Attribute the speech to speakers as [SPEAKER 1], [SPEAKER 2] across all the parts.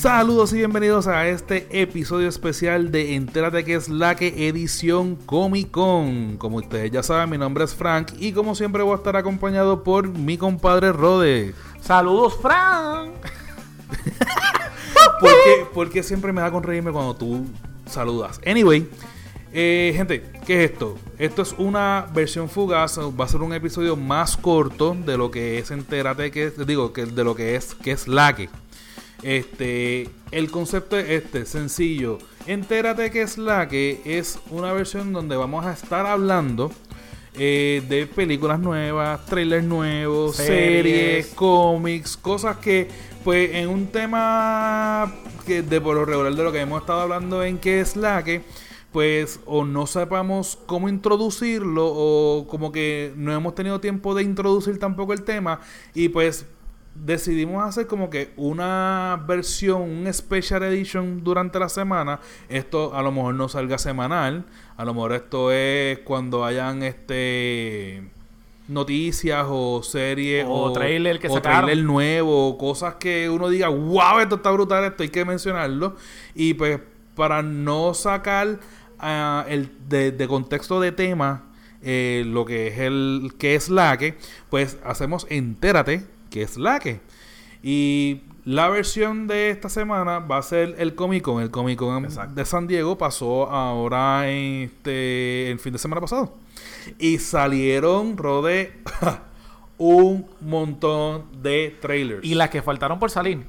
[SPEAKER 1] Saludos y bienvenidos a este episodio especial de Entérate que es la que edición Comic Con. Como ustedes ya saben, mi nombre es Frank y como siempre voy a estar acompañado por mi compadre Rode.
[SPEAKER 2] Saludos, Frank.
[SPEAKER 1] ¿Por qué, siempre me da con reírme cuando tú saludas? Anyway, eh, gente, ¿qué es esto? Esto es una versión fugaz, va a ser un episodio más corto de lo que es Entérate que digo, que de lo que es que es la que. Este, el concepto es este, sencillo. Entérate que es la que es una versión donde vamos a estar hablando eh, de películas nuevas, trailers nuevos, series. cómics, cosas que, pues, en un tema que de por lo regular de lo que hemos estado hablando en que es la que, pues, o no sepamos cómo introducirlo, o como que no hemos tenido tiempo de introducir tampoco el tema, y pues decidimos hacer como que una versión, un special edition durante la semana. Esto a lo mejor no salga semanal. A lo mejor esto es cuando hayan este noticias o series
[SPEAKER 2] o, trailer que
[SPEAKER 1] o trailer nuevo, cosas que uno diga, wow, esto está brutal, esto hay que mencionarlo. Y pues para no sacar uh, el de, contexto de tema eh, lo que es el que es la que, pues hacemos entérate que es la que. Y la versión de esta semana va a ser el Comic Con. El Comic Con de San Diego pasó ahora en este, el fin de semana pasado. Y salieron, Rode, un montón de trailers.
[SPEAKER 2] Y las que faltaron por salir.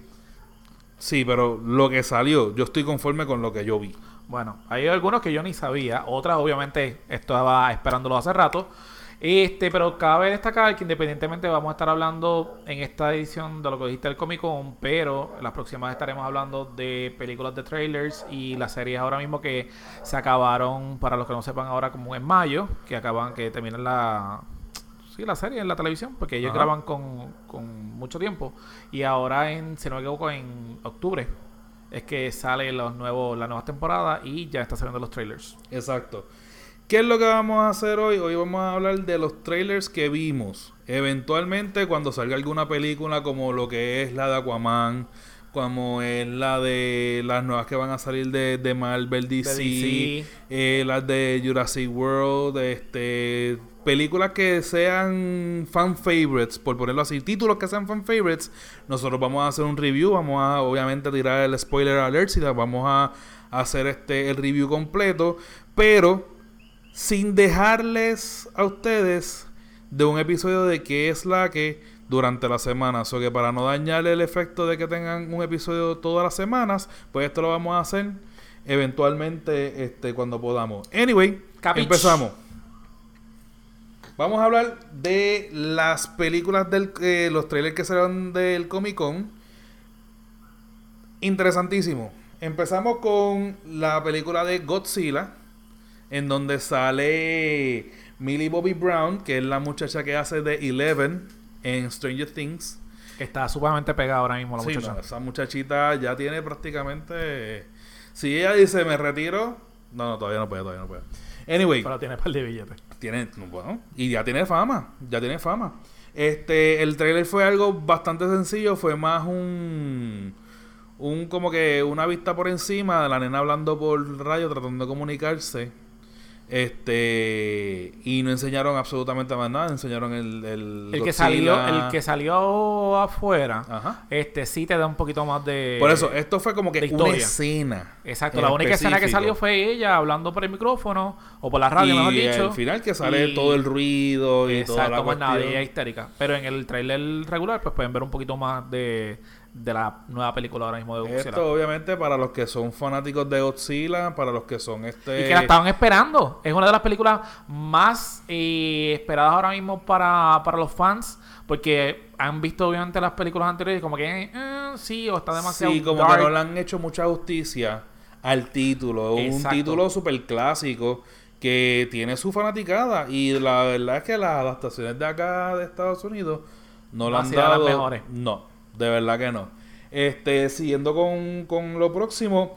[SPEAKER 1] Sí, pero lo que salió, yo estoy conforme con lo que yo vi.
[SPEAKER 2] Bueno, hay algunos que yo ni sabía. Otras, obviamente, estaba esperándolo hace rato. Este, pero cabe destacar que independientemente vamos a estar hablando en esta edición de lo que dijiste del Comic Con, pero en las próximas estaremos hablando de películas de trailers y las series ahora mismo que se acabaron, para los que no sepan ahora, como en mayo, que acaban, que terminan la, sí, la serie en la televisión, porque ellos graban con, con mucho tiempo. Y ahora, en, si no me equivoco, en octubre es que sale los nuevos, la nueva temporada y ya está saliendo los trailers.
[SPEAKER 1] Exacto. ¿Qué es lo que vamos a hacer hoy? Hoy vamos a hablar de los trailers que vimos. Eventualmente, cuando salga alguna película como lo que es la de Aquaman, como es la de las nuevas que van a salir de, de Marvel DC, eh, las de Jurassic World, este películas que sean fan favorites, por ponerlo así, títulos que sean fan favorites, nosotros vamos a hacer un review, vamos a obviamente tirar el spoiler alert y vamos a hacer este el review completo, pero sin dejarles a ustedes de un episodio de qué es la que durante la semana. O que para no dañarle el efecto de que tengan un episodio todas las semanas, pues esto lo vamos a hacer eventualmente este, cuando podamos. Anyway, empezamos. Vamos a hablar de las películas del eh, los trailers que salieron del Comic Con. Interesantísimo. Empezamos con la película de Godzilla en donde sale Millie Bobby Brown, que es la muchacha que hace de Eleven en Stranger Things.
[SPEAKER 2] Está sumamente pegada ahora mismo la muchacha.
[SPEAKER 1] esa muchachita ya tiene prácticamente... Si ella dice, me retiro... No, no, todavía no puede, todavía no puede. Anyway.
[SPEAKER 2] Pero tiene par de billetes.
[SPEAKER 1] Tiene, bueno, y ya tiene fama, ya tiene fama. Este, el trailer fue algo bastante sencillo, fue más un un como que una vista por encima de la nena hablando por radio tratando de comunicarse este y no enseñaron absolutamente más nada, enseñaron el
[SPEAKER 2] el, que salió el que salió afuera. Este sí te da un poquito más de
[SPEAKER 1] Por eso esto fue como que una escena.
[SPEAKER 2] Exacto, la única escena que salió fue ella hablando por el micrófono o por la radio, mejor dicho.
[SPEAKER 1] al final que sale todo el ruido y toda la
[SPEAKER 2] cuestión. nada, histérica. Pero en el trailer regular pues pueden ver un poquito más de de la nueva película ahora mismo de
[SPEAKER 1] Godzilla. Esto obviamente para los que son fanáticos de Godzilla, para los que son este...
[SPEAKER 2] Y que la estaban esperando. Es una de las películas más eh, esperadas ahora mismo para, para los fans, porque han visto obviamente las películas anteriores y como que eh, sí, o está demasiado...
[SPEAKER 1] Sí, como que no le han hecho mucha justicia al título. Es un título súper clásico que tiene su fanaticada y la verdad es que las adaptaciones de acá de Estados Unidos no, la han dado... Las mejores. No, de verdad que no. Este, siguiendo con, con lo próximo,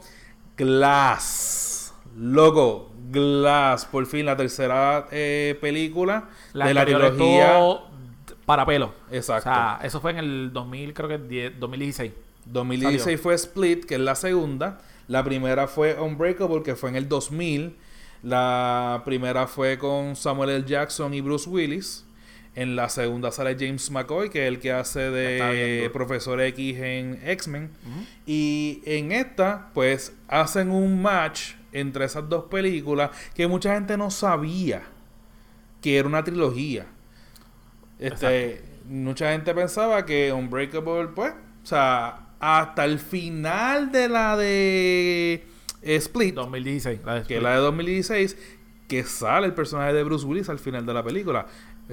[SPEAKER 1] Glass. Loco, Glass, por fin la tercera eh, película
[SPEAKER 2] de la trilogía
[SPEAKER 1] para pelo.
[SPEAKER 2] Exacto. O sea, eso fue en el 2000, creo que 2016.
[SPEAKER 1] 2016
[SPEAKER 2] Salió.
[SPEAKER 1] fue Split, que es la segunda. La primera fue Unbreakable, que fue en el 2000. La primera fue con Samuel L. Jackson y Bruce Willis. En la segunda sale James McCoy, que es el que hace de. Profesor X en X-Men. Y en esta, pues, hacen un match entre esas dos películas que mucha gente no sabía que era una trilogía. Este, mucha gente pensaba que Unbreakable, pues, o sea, hasta el final de la de eh, Split,
[SPEAKER 2] 2016. La de
[SPEAKER 1] que
[SPEAKER 2] Split.
[SPEAKER 1] es la de 2016, que sale el personaje de Bruce Willis al final de la película.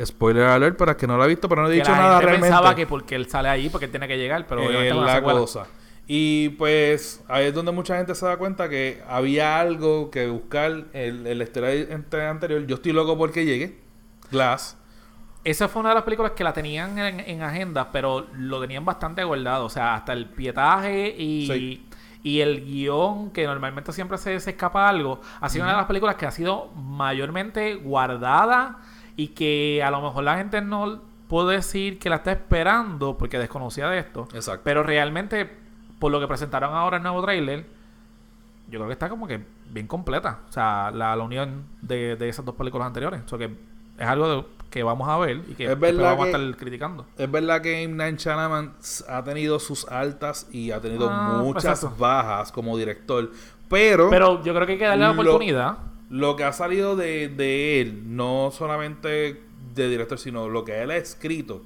[SPEAKER 1] Spoiler alert para que no lo ha visto, pero no he
[SPEAKER 2] Que
[SPEAKER 1] dicho
[SPEAKER 2] la
[SPEAKER 1] nada
[SPEAKER 2] gente
[SPEAKER 1] realmente.
[SPEAKER 2] pensaba que porque él sale ahí, porque él tiene que llegar, pero
[SPEAKER 1] Es
[SPEAKER 2] obviamente con
[SPEAKER 1] la
[SPEAKER 2] secuela.
[SPEAKER 1] cosa. Y pues ahí es donde mucha gente se da cuenta que había algo que buscar el, el ante- anterior. Yo estoy loco porque llegue. Glass.
[SPEAKER 2] Esa fue una de las películas que la tenían en, en agenda, pero lo tenían bastante guardado. O sea, hasta el pietaje y,
[SPEAKER 1] Sí.
[SPEAKER 2] y el guion, que normalmente siempre se, se escapa algo, ha sido una de las películas que ha sido mayormente guardada y que a lo mejor la gente no puede decir que la está esperando porque desconocía de esto.
[SPEAKER 1] Exacto.
[SPEAKER 2] Pero realmente, por lo que presentaron ahora el nuevo trailer, yo creo que está como que bien completa. O sea, la, la unión de, de esas dos películas anteriores. O sea, que es algo de- que vamos a ver y que
[SPEAKER 1] Es verdad
[SPEAKER 2] vamos
[SPEAKER 1] que-
[SPEAKER 2] a estar criticando.
[SPEAKER 1] Es verdad que M. Night Shyamalan ha tenido sus altas y ha tenido
[SPEAKER 2] Ah,
[SPEAKER 1] muchas
[SPEAKER 2] exacto.
[SPEAKER 1] bajas como director. Pero,
[SPEAKER 2] Pero yo creo que hay que darle la oportunidad.
[SPEAKER 1] Lo que ha salido de, de él, no solamente de director, sino lo que él ha escrito,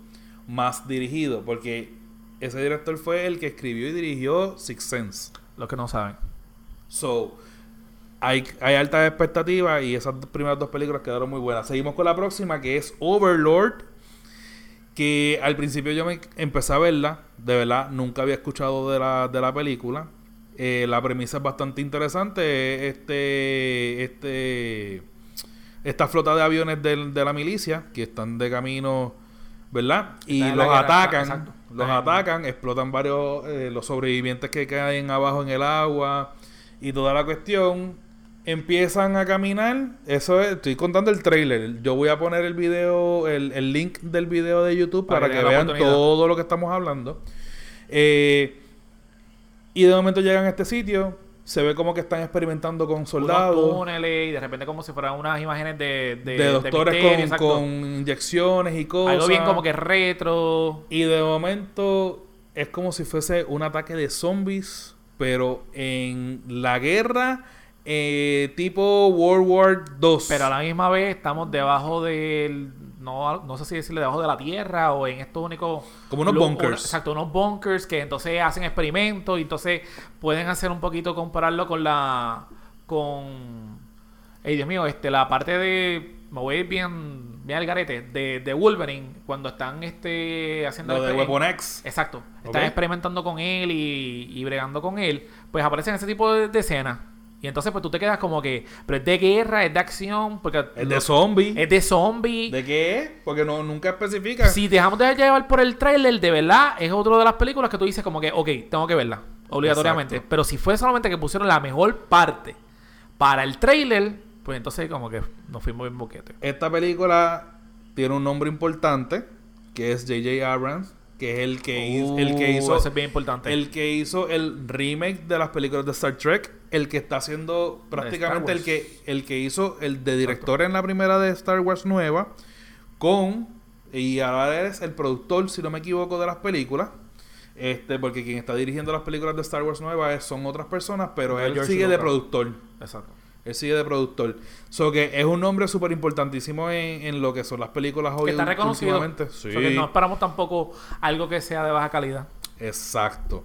[SPEAKER 1] más dirigido, porque ese director fue el que escribió y dirigió Six Sense.
[SPEAKER 2] Los que no saben.
[SPEAKER 1] So, hay, hay altas expectativas y esas primeras dos películas quedaron muy buenas. Seguimos con la próxima, que es Overlord. Que al principio yo me empecé a verla. De verdad, nunca había escuchado de la, de la película. Eh, la premisa es bastante interesante. Este, este, esta flota de aviones del- de la milicia que están de camino, ¿verdad? Y los
[SPEAKER 2] guerra,
[SPEAKER 1] atacan. Los atacan, explotan varios eh, los sobrevivientes que caen abajo en el agua y toda la cuestión. Empiezan a caminar. Eso es, estoy contando el trailer. Yo voy a poner el video, el, el link del video de YouTube
[SPEAKER 2] Para
[SPEAKER 1] para,
[SPEAKER 2] que vean
[SPEAKER 1] todo lo que estamos hablando. Eh, y de momento llegan a este sitio. Se ve como que están experimentando con
[SPEAKER 2] Unos
[SPEAKER 1] soldados.
[SPEAKER 2] túneles y de repente como si fueran unas imágenes de, de,
[SPEAKER 1] De,
[SPEAKER 2] de
[SPEAKER 1] doctores
[SPEAKER 2] misterio,
[SPEAKER 1] con, con inyecciones y cosas.
[SPEAKER 2] Algo bien como que retro.
[SPEAKER 1] Y de momento es como si fuese un ataque de zombies, pero en la guerra eh, tipo World War II.
[SPEAKER 2] Pero a la misma vez estamos debajo del. No, no sé si decirle debajo de la tierra o en estos únicos.
[SPEAKER 1] Como unos bunkers.
[SPEAKER 2] exacto, unos bunkers que entonces hacen experimentos y entonces pueden hacer un poquito compararlo con la. Con. Ey, Dios mío, este, la parte de. Me voy a ir bien, bien al garete. De, de Wolverine, cuando están este, haciendo.
[SPEAKER 1] Lo de Weapon X.
[SPEAKER 2] Exacto. Están experimentando con él y, y bregando con él. Pues aparecen ese tipo de, de escenas. Y entonces pues tú te quedas como que... Pero es de guerra, es de acción, porque...
[SPEAKER 1] Es de zombie.
[SPEAKER 2] Es de zombie.
[SPEAKER 1] ¿De qué es? Porque no, nunca especifica.
[SPEAKER 2] Si dejamos de llevar por el trailer, de verdad, es otro de las películas que tú dices como que, ok, tengo que verla, obligatoriamente.
[SPEAKER 1] Exacto.
[SPEAKER 2] Pero si fue solamente que pusieron la mejor parte para el trailer, pues entonces como que nos fuimos bien boquete.
[SPEAKER 1] Esta película tiene un nombre importante, que es J.J. Abrams, que es el que, hizo, el que
[SPEAKER 2] Uh,
[SPEAKER 1] hizo
[SPEAKER 2] es bien importante.
[SPEAKER 1] el que hizo el remake de las películas de Star Trek, el que está haciendo prácticamente el que el que hizo el de director en la primera de Star Wars nueva con y ahora eres el productor, si no me equivoco, de las películas. Este, porque quien está dirigiendo las películas de Star Wars nueva es- son otras personas, pero él
[SPEAKER 2] George
[SPEAKER 1] sigue de productor.
[SPEAKER 2] Exacto.
[SPEAKER 1] Él sigue de productor. So que es un nombre súper importantísimo en, en lo que son las películas hoy
[SPEAKER 2] Que está reconocido.
[SPEAKER 1] Sí.
[SPEAKER 2] O sea, que no esperamos tampoco algo que sea de baja calidad.
[SPEAKER 1] Exacto.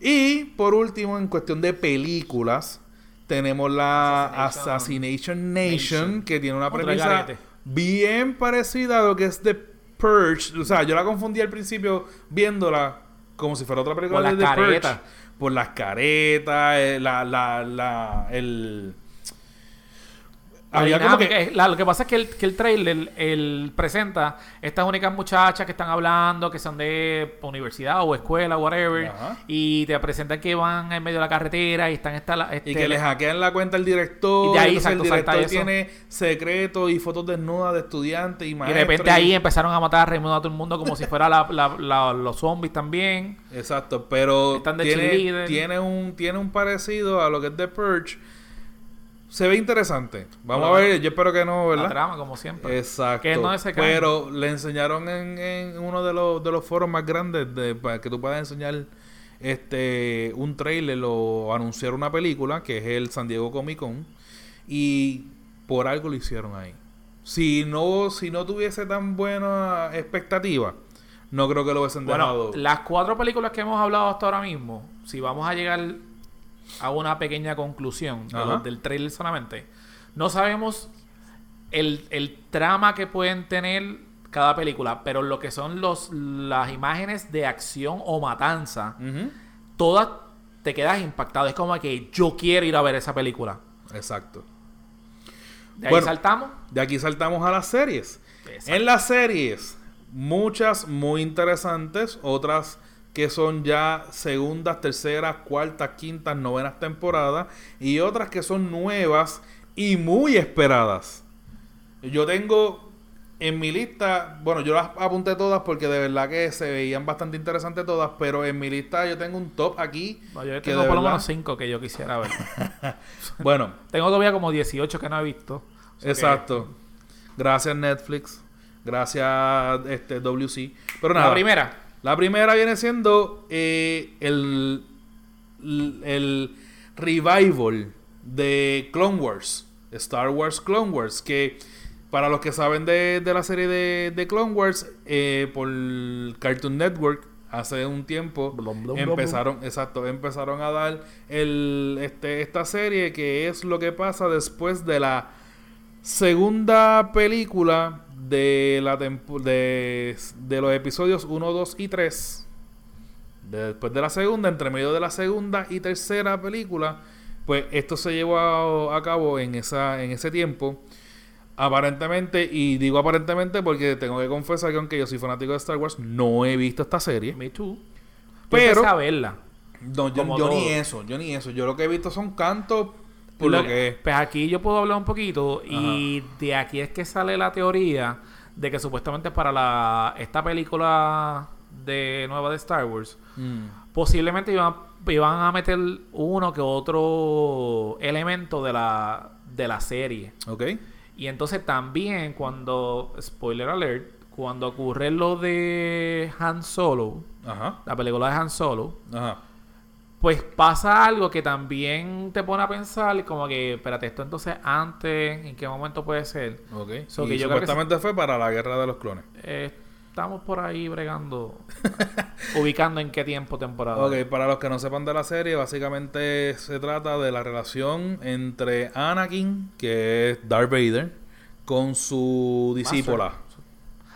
[SPEAKER 1] Y por último, en cuestión de películas, tenemos la
[SPEAKER 2] Assassination
[SPEAKER 1] Assassination Nation,
[SPEAKER 2] Nation.
[SPEAKER 1] que tiene una
[SPEAKER 2] Otro
[SPEAKER 1] premisa bien parecida a lo que es The Purge. O sea, yo la confundí al principio viéndola como si fuera otra película
[SPEAKER 2] Por
[SPEAKER 1] de
[SPEAKER 2] las
[SPEAKER 1] The Purge.
[SPEAKER 2] caretas.
[SPEAKER 1] Por las caretas, eh, la, la, la, el...
[SPEAKER 2] La
[SPEAKER 1] había como
[SPEAKER 2] dinámica
[SPEAKER 1] que
[SPEAKER 2] es- la- lo que pasa es que el, que el trailer el presenta estas únicas muchachas que están hablando, que son de universidad o escuela, whatever,
[SPEAKER 1] Ajá.
[SPEAKER 2] y te presentan que van en medio de la carretera y están esta,
[SPEAKER 1] y
[SPEAKER 2] este,
[SPEAKER 1] que le hackean la cuenta al director.
[SPEAKER 2] Y de ahí, exacto,
[SPEAKER 1] el director tiene secretos y fotos desnudas de estudiantes y
[SPEAKER 2] y de
[SPEAKER 1] maestros.
[SPEAKER 2] repente ahí empezaron a matar a Raimundo a todo el mundo como si fuera la- la- la- los zombies también.
[SPEAKER 1] Exacto, pero
[SPEAKER 2] Están de
[SPEAKER 1] tiene, tiene un tiene un parecido a lo que es The Purge. Se ve interesante. Vamos
[SPEAKER 2] Bueno,
[SPEAKER 1] a ver, yo espero que no,
[SPEAKER 2] La
[SPEAKER 1] ¿verdad?
[SPEAKER 2] trama, como siempre.
[SPEAKER 1] Exacto.
[SPEAKER 2] Que no se.
[SPEAKER 1] Pero le enseñaron en, en uno de los, de los foros más grandes de, para que tú puedas enseñar este un trailer o anunciar una película, que es el San Diego Comic Con. Y por algo lo hicieron ahí. Si no, si no tuviese tan buena expectativa, no creo que lo hubiesen
[SPEAKER 2] Bueno,
[SPEAKER 1] dejado.
[SPEAKER 2] las cuatro películas que hemos hablado hasta ahora mismo, si vamos a llegar a una pequeña conclusión de
[SPEAKER 1] Ajá.
[SPEAKER 2] lo- del trailer solamente, no sabemos el, el trama que pueden tener cada película, pero lo que son los las imágenes de acción o matanza, todas te quedas impactado. Es como que yo quiero ir a ver esa película.
[SPEAKER 1] Exacto.
[SPEAKER 2] De ahí saltamos.
[SPEAKER 1] De aquí saltamos a las series.
[SPEAKER 2] Exacto.
[SPEAKER 1] En las series, muchas muy interesantes, otras que son ya segundas, terceras, cuartas, quintas, novenas temporadas, y otras que son nuevas y muy esperadas. Yo tengo en mi lista, bueno, yo las apunté todas porque de verdad que se veían bastante interesantes todas, pero en mi lista yo tengo un top aquí.
[SPEAKER 2] No, yo
[SPEAKER 1] que
[SPEAKER 2] tengo por lo menos cinco que yo quisiera ver.
[SPEAKER 1] Bueno,
[SPEAKER 2] tengo todavía como 18 que no he visto. O sea que-
[SPEAKER 1] Exacto. Gracias Netflix. Gracias este WC. Pero nada.
[SPEAKER 2] La primera.
[SPEAKER 1] La primera viene siendo eh, el, el revival de Clone Wars. Star Wars Clone Wars. Que para los que saben de, de la serie de, de Clone Wars, eh, por Cartoon Network, hace un tiempo
[SPEAKER 2] Blum, blum, blum,
[SPEAKER 1] empezaron, exacto, empezaron a dar el, este, esta serie que es lo que pasa después de la segunda película de la tempo- de, de los episodios 1, 2 y 3. Después de la segunda, entre medio de la segunda y tercera película, pues esto se llevó a, a cabo en esa en ese tiempo. Aparentemente, y digo aparentemente porque tengo que confesar que aunque yo soy fanático de Star Wars, no he visto esta serie.
[SPEAKER 2] Me too.
[SPEAKER 1] Pero-
[SPEAKER 2] Yo verla.
[SPEAKER 1] No, yo, ni eso, yo ni eso. Yo lo que he visto son cantos por
[SPEAKER 2] Lo
[SPEAKER 1] lo
[SPEAKER 2] que-
[SPEAKER 1] que es.
[SPEAKER 2] Pues aquí yo puedo hablar un poquito y de aquí es que sale la teoría de que supuestamente para la esta película de nueva de Star Wars
[SPEAKER 1] Mm.
[SPEAKER 2] posiblemente iban, iban a meter uno que otro elemento de la de la serie.
[SPEAKER 1] ¿Ok?
[SPEAKER 2] Y entonces también cuando spoiler alert, cuando ocurre lo de Han Solo,
[SPEAKER 1] Ajá.
[SPEAKER 2] la película de Han Solo,
[SPEAKER 1] Ajá.
[SPEAKER 2] Pues pasa algo que también te pone a pensar como que, espérate, esto entonces antes, ¿en qué momento puede ser?
[SPEAKER 1] Ok.
[SPEAKER 2] So
[SPEAKER 1] y
[SPEAKER 2] que yo creo que
[SPEAKER 1] supuestamente fue para la guerra de los clones.
[SPEAKER 2] Eh, estamos por ahí bregando, ubicando en qué tiempo temporada.
[SPEAKER 1] Ok, para los que no sepan de la serie, básicamente se trata de la relación entre Anakin, que es Darth Vader, con su discípula.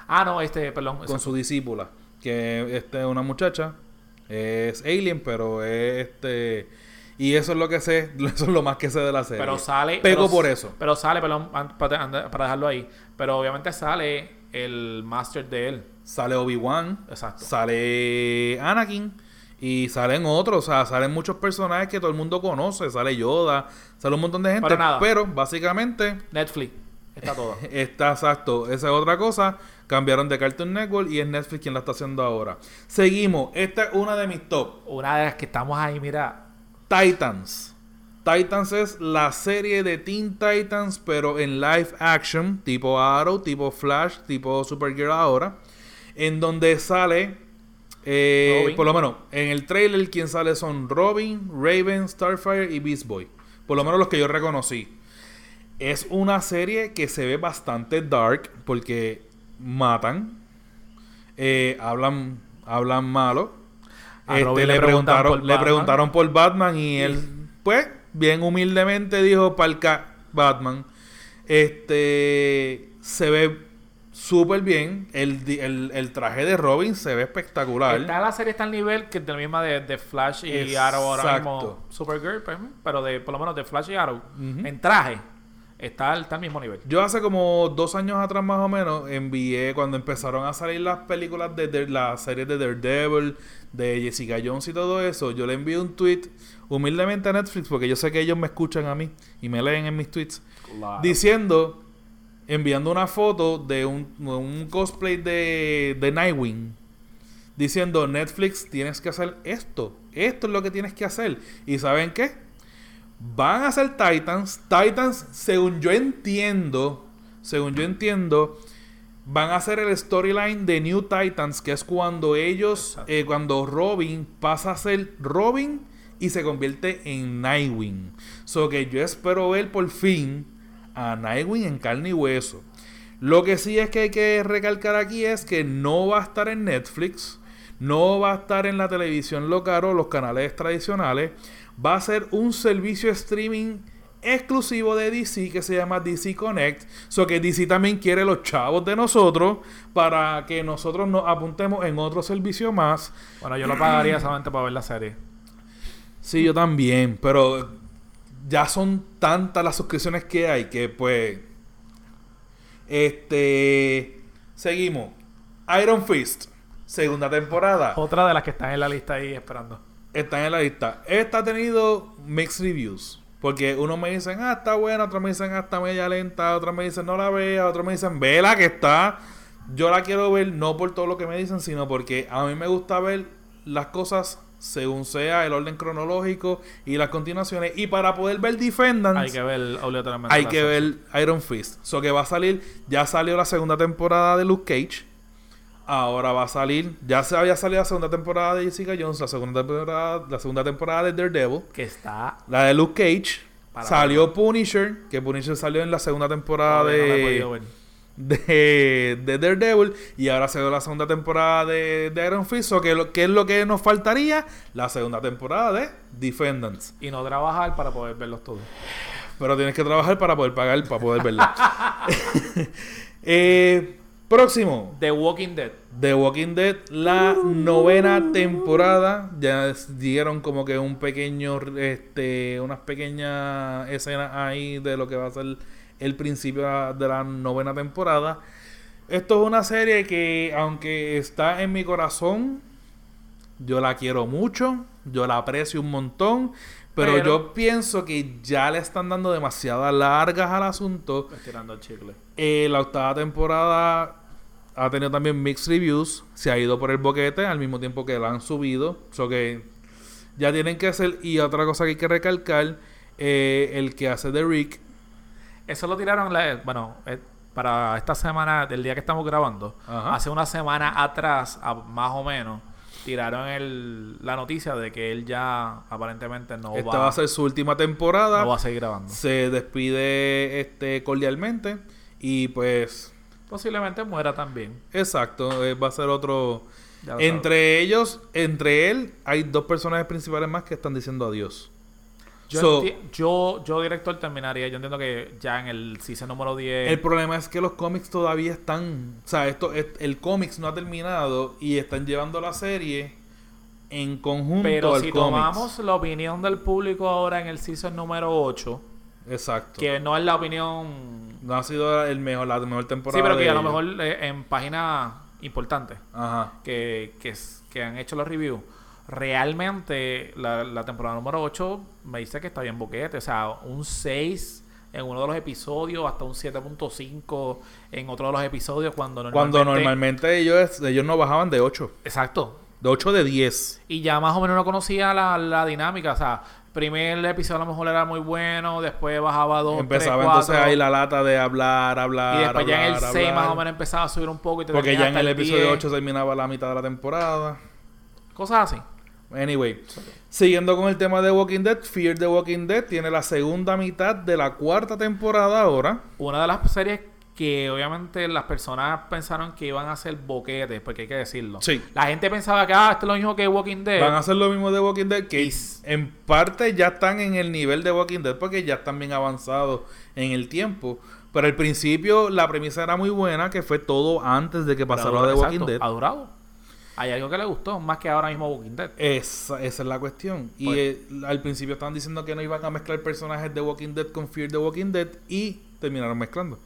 [SPEAKER 2] Ah, no, este, perdón.
[SPEAKER 1] Con
[SPEAKER 2] exacto.
[SPEAKER 1] su discípula, que este, es una muchacha, es alien, pero es este... Y eso es lo que sé, eso es lo más que sé de la serie.
[SPEAKER 2] Pero sale.
[SPEAKER 1] Pego
[SPEAKER 2] pero-
[SPEAKER 1] por eso.
[SPEAKER 2] Pero sale, perdón, para dejarlo ahí. Pero obviamente sale el master de él.
[SPEAKER 1] Sale Obi-Wan,
[SPEAKER 2] Exacto.
[SPEAKER 1] sale Anakin y salen otros, o sea, salen muchos personajes que todo el mundo conoce, sale Yoda, sale un montón de gente,
[SPEAKER 2] Pero nada.
[SPEAKER 1] pero básicamente
[SPEAKER 2] Netflix. Está todo.
[SPEAKER 1] está exacto, esa es otra cosa, cambiaron de Cartoon Network y es Netflix quien la está haciendo ahora. Seguimos, esta es una de mis top,
[SPEAKER 2] Una de las que estamos ahí, mira.
[SPEAKER 1] Titans. Titans es la serie de Teen Titans, pero en live action, tipo Arrow, tipo Flash, tipo Supergirl ahora, en donde sale, eh, por lo menos en el trailer, quien sale son Robin, Raven, Starfire y Beast Boy. Por lo menos los que yo reconocí. Es una serie que se ve bastante dark porque matan, eh, hablan, hablan malo. Este, le, preguntaron,
[SPEAKER 2] por
[SPEAKER 1] le
[SPEAKER 2] Batman.
[SPEAKER 1] preguntaron por Batman y él, pues, bien humildemente dijo palca Batman. Este se ve súper bien. El, el, el traje de Robin se ve espectacular.
[SPEAKER 2] Está la serie está al nivel que es de la misma de, de Flash y
[SPEAKER 1] Exacto.
[SPEAKER 2] Arrow ahora mismo. Supergirl, pues, pero de por lo menos de Flash y Arrow. En traje. Está, está al mismo nivel.
[SPEAKER 1] Yo hace como dos años atrás más o menos envié cuando empezaron a salir las películas de, de la serie de Daredevil, de Jessica Jones y todo eso. Yo le envié un tweet humildemente a Netflix porque yo sé que ellos me escuchan a mí y me leen en mis tweets diciendo, enviando una foto de un, un cosplay de, de Nightwing diciendo Netflix tienes que hacer esto, esto es lo que tienes que hacer. ¿Y saben qué? Van a ser Titans. Titans, según yo entiendo, según yo entiendo, van a hacer el storyline de New Titans, que es cuando ellos, eh, cuando Robin pasa a ser Robin y se convierte en Nightwing. So que yo espero ver por fin a Nightwing en carne y hueso. Lo que sí es que hay que recalcar aquí es que no va a estar en Netflix, no va a estar en la televisión local o los canales tradicionales, va a ser un servicio streaming exclusivo de DC que se llama DC Connect. So que DC también quiere los chavos de nosotros para que nosotros nos apuntemos en otro servicio más.
[SPEAKER 2] Bueno, yo lo pagaría solamente para ver la serie.
[SPEAKER 1] Sí, yo también, pero ya son tantas las suscripciones que hay que pues este seguimos. Iron Fist, segunda temporada.
[SPEAKER 2] Otra de las que están en la lista ahí esperando
[SPEAKER 1] están en la lista. Esta ha tenido mixed reviews. Porque unos me dicen, ah, está buena, otros me dicen, ah, está media lenta, otros me dicen, no la vea, otros me dicen, vela que está. Yo la quiero ver no por todo lo que me dicen, sino porque a mí me gusta ver las cosas según sea el orden cronológico y las continuaciones. Y para poder ver Defendants,
[SPEAKER 2] hay que ver obligatoriamente.
[SPEAKER 1] Hay que ver Iron Fist. So que va a salir, ya salió la segunda temporada de Luke Cage. Ahora va a salir, ya se había salido la segunda temporada de Jessica Jones, la segunda temporada, la segunda temporada de Daredevil,
[SPEAKER 2] que está
[SPEAKER 1] la de Luke Cage, salió Punisher, que Punisher salió en la segunda temporada de, de, Daredevil y ahora se dio la segunda temporada de, de Iron Fist, o que, ¿qué es lo que nos faltaría? La segunda temporada de Defendants.
[SPEAKER 2] Y no trabajar para poder verlos todos.
[SPEAKER 1] Pero tienes que trabajar para poder pagar, para poder verlos. eh, Próximo.
[SPEAKER 2] The Walking Dead.
[SPEAKER 1] The Walking Dead, la novena temporada. Ya dieron como que un pequeño, este, unas pequeñas escenas ahí de lo que va a ser el principio de la novena temporada. Esto es una serie que, aunque está en mi corazón, yo la quiero mucho, yo la aprecio un montón, pero, yo pienso que ya le están dando demasiadas largas al asunto.
[SPEAKER 2] Estirando el chicle.
[SPEAKER 1] Eh, la octava temporada ha tenido también mixed reviews. Se ha ido por el boquete al mismo tiempo que la han subido. So que ya tienen que hacer. Y otra cosa que hay que recalcar: eh, el que hace de Rick.
[SPEAKER 2] Eso lo tiraron, bueno, eh, para esta semana, del día que estamos grabando. Hace una semana atrás, más o menos tiraron el, la noticia de que él ya aparentemente no
[SPEAKER 1] va Esta va a ser su última temporada.
[SPEAKER 2] No va a seguir grabando.
[SPEAKER 1] Se despide este cordialmente y pues
[SPEAKER 2] posiblemente muera también.
[SPEAKER 1] Exacto, eh, va a ser otro entre ellos, entre él hay dos personajes principales más que están diciendo adiós.
[SPEAKER 2] Yo, yo, yo, director terminaría. Yo entiendo que ya en el season número 10.
[SPEAKER 1] El problema es que los cómics todavía están. O sea, esto, el cómics no ha terminado y están llevando la serie en conjunto.
[SPEAKER 2] Pero si tomamos la opinión del público ahora en el season número 8.
[SPEAKER 1] Exacto.
[SPEAKER 2] Que no es la opinión.
[SPEAKER 1] No ha sido el mejor, la mejor temporada.
[SPEAKER 2] Sí, pero que a lo mejor eh, en páginas importantes Que, que, que han hecho los reviews realmente la, temporada número 8 me dice que está bien boquete. O sea, un 6 en uno de los episodios, hasta un 7.5 en otro de los episodios, cuando
[SPEAKER 1] normalmente... Cuando normalmente ellos, ellos no bajaban de 8.
[SPEAKER 2] Exacto.
[SPEAKER 1] De 8 de 10.
[SPEAKER 2] Y ya más o menos no conocía la, dinámica. O sea, primer episodio a lo mejor era muy bueno, después bajaba 2,
[SPEAKER 1] Empezaba entonces ahí la lata de hablar, hablar,
[SPEAKER 2] Y después ya en el 6 más o menos empezaba a subir un poco. Y
[SPEAKER 1] Porque ya en el episodio 8 terminaba la mitad de la temporada.
[SPEAKER 2] Cosas así.
[SPEAKER 1] Anyway, siguiendo con el tema de Walking Dead, Fear the Walking Dead tiene la segunda mitad de la cuarta temporada ahora.
[SPEAKER 2] Una de las series que obviamente las personas pensaron que iban a ser boquetes, porque hay que decirlo.
[SPEAKER 1] Sí.
[SPEAKER 2] La gente pensaba que, ah, esto es lo mismo que Walking Dead.
[SPEAKER 1] Van a hacer lo mismo de Walking Dead, que en parte ya están en el nivel de Walking Dead, porque ya están bien avanzados en el tiempo. Pero al principio la premisa era muy buena, que fue todo antes de que pasara de Walking Dead.
[SPEAKER 2] Ha durado hay algo que le gustó más que ahora mismo Walking Dead.
[SPEAKER 1] Esa, esa es la cuestión. Y pues- eh, al principio estaban diciendo que no iban a mezclar personajes de Walking Dead con Fear the Walking Dead. Y terminaron mezclando.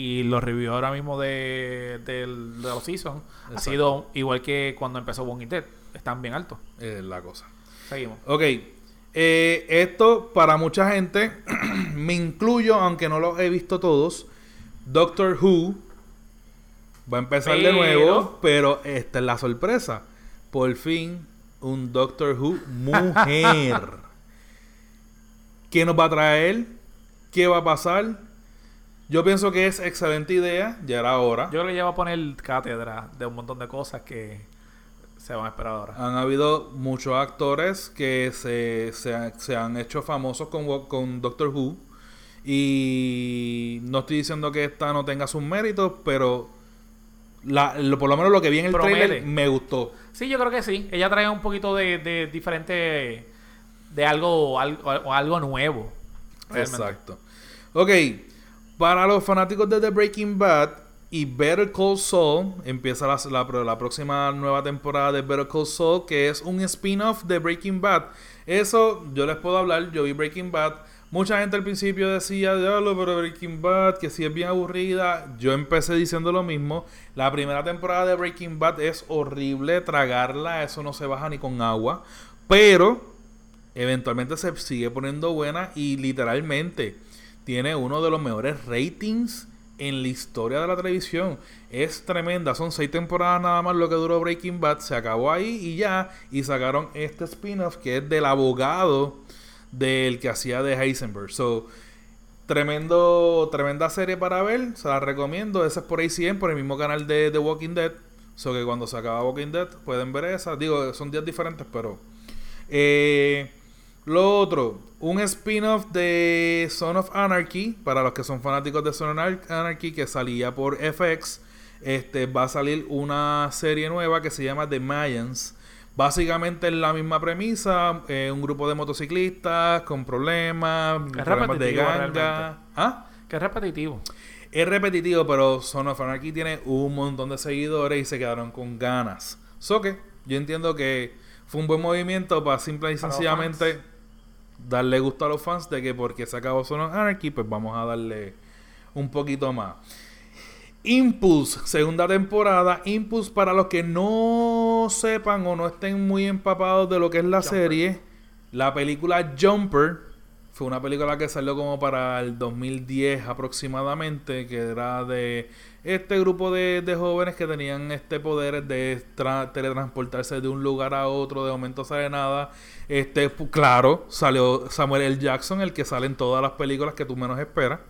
[SPEAKER 2] Y los reviews ahora mismo de, del- de los seasons ha sido igual que cuando empezó Walking Dead. Están bien altos.
[SPEAKER 1] Es la cosa.
[SPEAKER 2] Seguimos.
[SPEAKER 1] Ok. eh, esto para mucha gente, me incluyo, aunque no los he visto todos. Doctor Who va a empezar de nuevo, pero esta es la sorpresa. Por fin, un Doctor Who mujer. ¿Qué nos va a traer? ¿Qué va a pasar? Yo pienso que es excelente idea, ya era hora.
[SPEAKER 2] Yo ya va a poner cátedra de un montón de cosas que se van a esperar ahora.
[SPEAKER 1] Han habido muchos actores que se, se, se han hecho famosos con, con Doctor Who. Y no estoy diciendo que esta no tenga sus méritos, pero la, lo- por lo menos lo que vi en el
[SPEAKER 2] Promete.
[SPEAKER 1] trailer me gustó.
[SPEAKER 2] Sí, yo creo que sí. Ella trae un poquito de, de diferente. de algo, algo, algo nuevo. realmente.
[SPEAKER 1] Exacto. Ok, para los fanáticos de The Breaking Bad y Better Call Saul, empieza la, la- próxima nueva temporada de Better Call Saul, que es un spin-off de Breaking Bad. Eso yo les puedo hablar, yo vi Breaking Bad. Mucha gente al principio decía, diablo, pero Breaking Bad, que si es bien aburrida. Yo empecé diciendo lo mismo. La primera temporada de Breaking Bad es horrible tragarla, eso no se baja ni con agua. Pero eventualmente se sigue poniendo buena y literalmente tiene uno de los mejores ratings en la historia de la televisión. Es tremenda, son seis temporadas nada más lo que duró Breaking Bad, se acabó ahí y ya, y sacaron este spin-off que es del abogado del que hacía de Heisenberg. So, tremendo, tremenda serie para ver, se la recomiendo. Esa es por ACN, por el mismo canal de The Walking Dead. So que cuando se acaba Walking Dead pueden ver esa. Digo, son días diferentes, pero eh, lo otro, un spin-off de Son of Anarchy, para los que son fanáticos de Son of Anar- Anarchy, que salía por FX. Este, va a salir una serie nueva que se llama The Mayans. Básicamente es la misma premisa, eh, un grupo de motociclistas con problemas,
[SPEAKER 2] Es
[SPEAKER 1] problemas de ganga. ¿Ah?
[SPEAKER 2] Que es repetitivo.
[SPEAKER 1] Es repetitivo, pero Son of Anarchy tiene un montón de seguidores y se quedaron con ganas. So que yo entiendo que fue un buen movimiento para simple y sencillamente darle gusto a los fans de que porque se acabó Son of Anarchy, pues vamos a darle un poquito más. Impulse, segunda temporada. Impulse, para los que no sepan o no estén muy empapados de lo que es la
[SPEAKER 2] Jumper.
[SPEAKER 1] serie, la película Jumper fue una película que salió como para el 2010 aproximadamente, que era de este grupo de, de jóvenes que tenían este poder de tra- teletransportarse de un lugar a otro, de momento sale nada. Este, claro, salió Samuel L. Jackson, el que sale en todas las películas que tú menos esperas.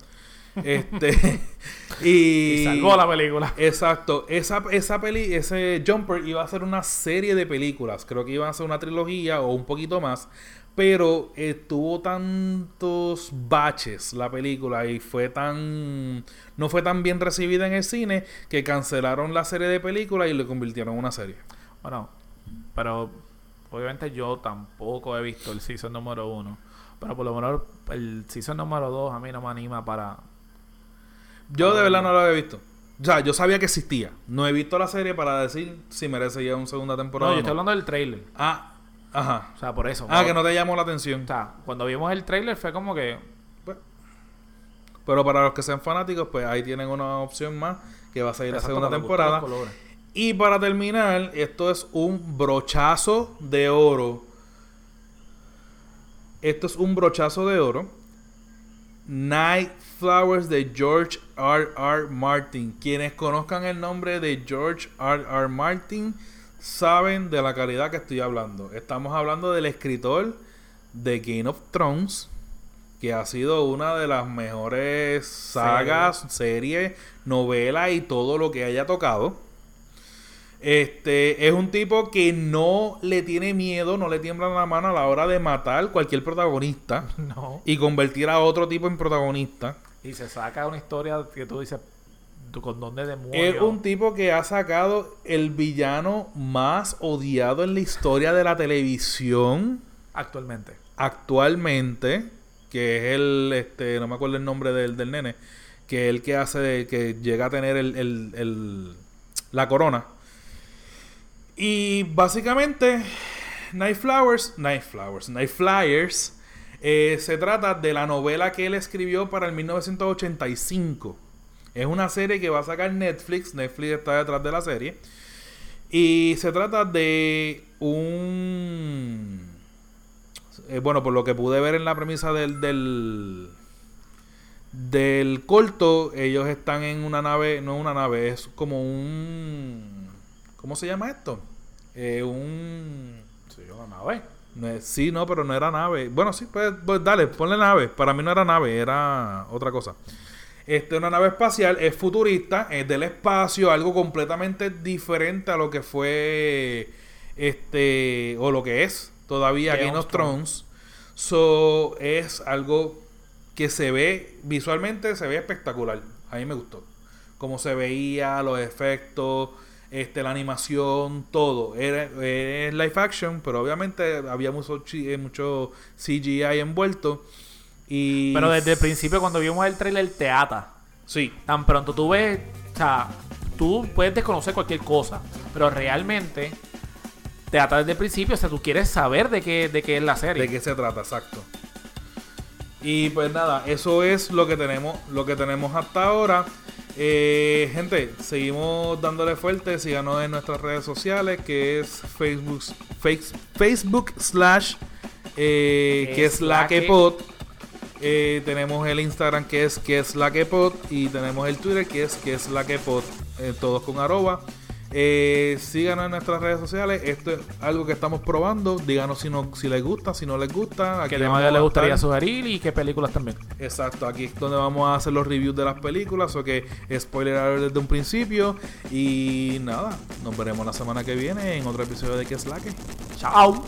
[SPEAKER 1] Este, y,
[SPEAKER 2] Y salvó la película.
[SPEAKER 1] Exacto, esa, esa peli, ese Jumper iba a ser una serie de películas, creo que iba a ser una trilogía o un poquito más, pero eh, tuvo tantos baches la película y fue tan, no fue tan bien recibida en el cine que cancelaron la serie de películas y lo convirtieron en una serie.
[SPEAKER 2] Bueno, pero obviamente yo tampoco he visto el season número uno. Pero por lo menos el season número dos a mí no me anima para...
[SPEAKER 1] Yo de verdad no lo había visto. O sea, yo sabía que existía. No he visto la serie para decir si merece ya una segunda temporada.
[SPEAKER 2] No, yo estoy hablando del trailer.
[SPEAKER 1] Ah, ajá.
[SPEAKER 2] O sea, por eso.
[SPEAKER 1] Ah, que no te llamó la atención.
[SPEAKER 2] O sea, cuando vimos el trailer fue como que...
[SPEAKER 1] Pero para los que sean fanáticos, pues ahí tienen una opción más que va a salir la segunda
[SPEAKER 2] cuando
[SPEAKER 1] temporada. Y para terminar, esto es un brochazo de oro. Esto es un brochazo de oro. Night Flowers de George R. R. Martin. Quienes conozcan el nombre de George R. R. Martin saben de la calidad que estoy hablando. Estamos hablando del escritor de Game of Thrones, que ha sido una de las mejores sagas, series, novelas y todo lo que haya tocado. Este es un tipo que no le tiene miedo, no le tiembla la mano a la hora de matar cualquier protagonista
[SPEAKER 2] No.
[SPEAKER 1] y convertir a otro tipo en protagonista.
[SPEAKER 2] Y se saca una historia que tú dices, ¿tú ¿con dónde
[SPEAKER 1] Es un tipo que ha sacado el villano más odiado en la historia de la televisión
[SPEAKER 2] Actualmente.
[SPEAKER 1] actualmente, que es el, este, no me acuerdo el nombre del, del nene, que es el que hace, que llega a tener el, el- el- la corona. Y básicamente, Night Flowers, Night Flowers, Night Flyers, Eh, se trata de la novela que él escribió para el 1985. Es una serie que va a sacar Netflix. Netflix está detrás de la serie. Y se trata de un... eh, bueno, por lo que pude ver en la premisa del, del, del corto, ellos están en una nave, no una nave, es como un... ¿Cómo se llama esto? Eh, un...
[SPEAKER 2] Sí, una nave.
[SPEAKER 1] No es- sí, no, pero no era nave. Bueno, sí, pues, pues dale, ponle nave. Para mí no era nave, era otra cosa. Este, una nave espacial, es futurista, es del espacio, algo completamente diferente a lo que fue, este, o lo que es todavía
[SPEAKER 2] Game
[SPEAKER 1] Game
[SPEAKER 2] of
[SPEAKER 1] Thrones. So, es algo que se ve, visualmente se ve espectacular. A mí me gustó. Cómo se veía, los efectos, este, la animación, todo. Era, es live action, pero obviamente había mucho, eh, mucho CGI envuelto. Y
[SPEAKER 2] Pero desde el principio, cuando vimos el trailer, te ata.
[SPEAKER 1] Sí,
[SPEAKER 2] Tan pronto tú ves, o sea, tú puedes desconocer cualquier cosa, pero realmente te ata desde el principio, o sea, tú quieres saber de qué, de qué es la serie.
[SPEAKER 1] de qué se trata, exacto. Y pues nada, eso es lo que tenemos, lo que tenemos hasta ahora. Eh, gente, seguimos dándole fuerte. Síganos en nuestras redes sociales, que es Facebook, face- Facebook slash eh, que es la que pod. Eh, tenemos el Instagram que es que es la que pod y tenemos el Twitter que es que es la que pod. eh, todos con arroba. Eh, síganos en nuestras redes sociales. Esto es algo que estamos probando. Díganos si no, si les gusta, si no les gusta. Aquí
[SPEAKER 2] ¿Qué tema les gustaría
[SPEAKER 1] estar.
[SPEAKER 2] sugerir y qué películas también?
[SPEAKER 1] Exacto, aquí es donde vamos a hacer los reviews de las películas. O que spoiler desde un principio. Y nada, nos veremos la semana que viene en otro episodio de Que es la que.
[SPEAKER 2] Chao.